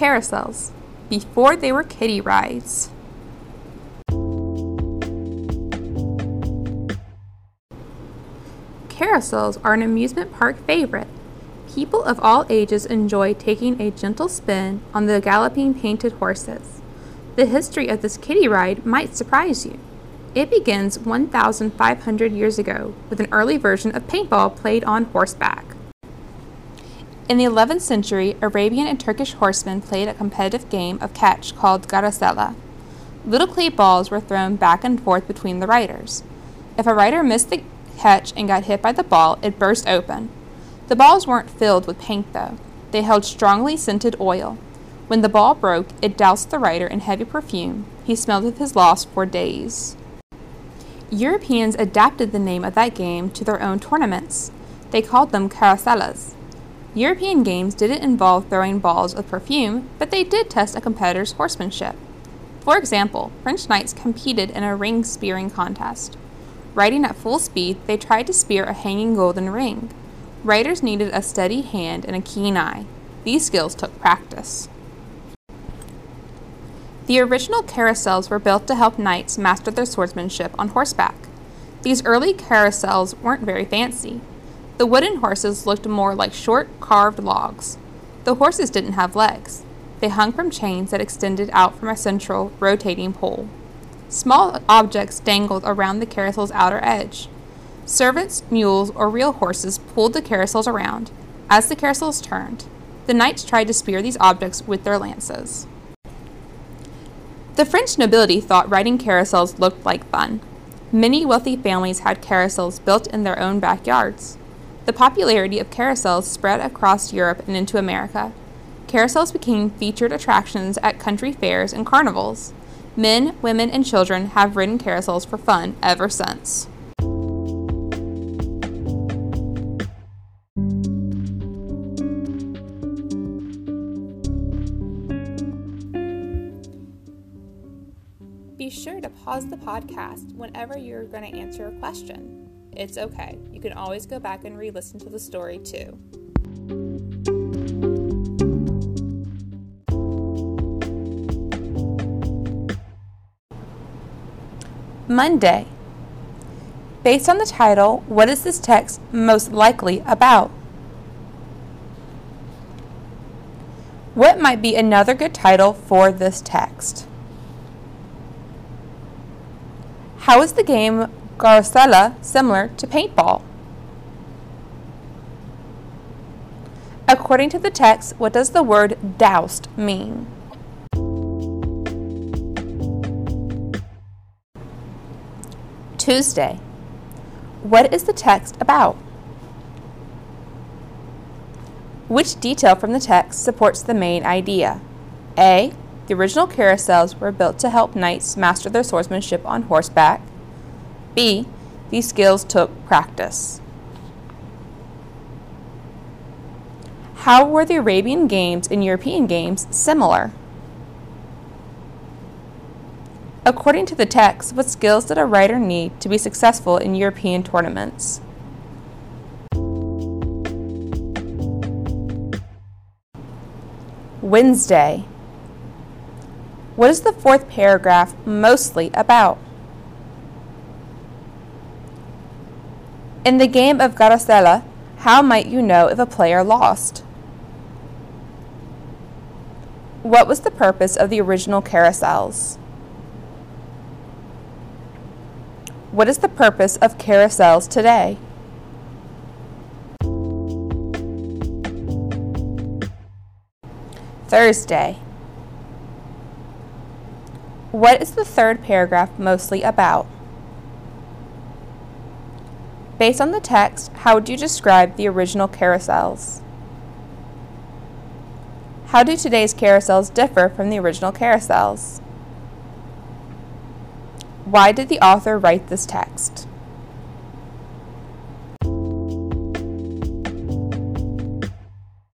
carousels before they were kiddie rides. Carousels are an amusement park favorite. People of all ages enjoy taking a gentle spin on the galloping painted horses. The history of this kiddie ride might surprise you. It begins 1,500 years ago with an early version of paintball played on horseback. In the 11th century, Arabian and Turkish horsemen played a competitive game of catch called garasela. Little clay balls were thrown back and forth between the riders. If a rider missed the catch and got hit by the ball, it burst open. The balls weren't filled with paint, though. They held strongly scented oil. When the ball broke, it doused the rider in heavy perfume. He smelled of his loss for days. Europeans adapted the name of that game to their own tournaments. They called them caraselas. European games didn't involve throwing balls of perfume, but they did test a competitor's horsemanship. For example, French knights competed in a ring spearing contest. Riding at full speed, they tried to spear a hanging golden ring. Riders needed a steady hand and a keen eye. These skills took practice. The original carousels were built to help knights master their swordsmanship on horseback. These early carousels weren't very fancy. The wooden horses looked more like short, carved logs. The horses didn't have legs. They hung from chains that extended out from a central, rotating pole. Small objects dangled around the carousel's outer edge. Servants, mules, or real horses pulled the carousels around. As the carousels turned, the knights tried to spear these objects with their lances. The French nobility thought riding carousels looked like fun. Many wealthy families had carousels built in their own backyards. The popularity of carousels spread across Europe and into America. Carousels became featured attractions at country fairs and carnivals. Men, women, and children have ridden carousels for fun ever since. Be sure to pause the podcast whenever you're going to answer a question. It's okay. You can always go back and re listen to the story too. Monday. Based on the title, what is this text most likely about? What might be another good title for this text? How is the game Garcella similar to paintball? According to the text, what does the word doused mean? Tuesday. What is the text about? Which detail from the text supports the main idea? A. The original carousels were built to help knights master their swordsmanship on horseback. B. These skills took practice. How were the Arabian games and European games similar? According to the text, what skills did a rider need to be successful in European tournaments? Wednesday. What is the fourth paragraph mostly about? In the game of Garasela, how might you know if a player lost? What was the purpose of the original carousels? What is the purpose of carousels today? Thursday. What is the third paragraph mostly about? Based on the text, how would you describe the original carousels? How do today's carousels differ from the original carousels? Why did the author write this text?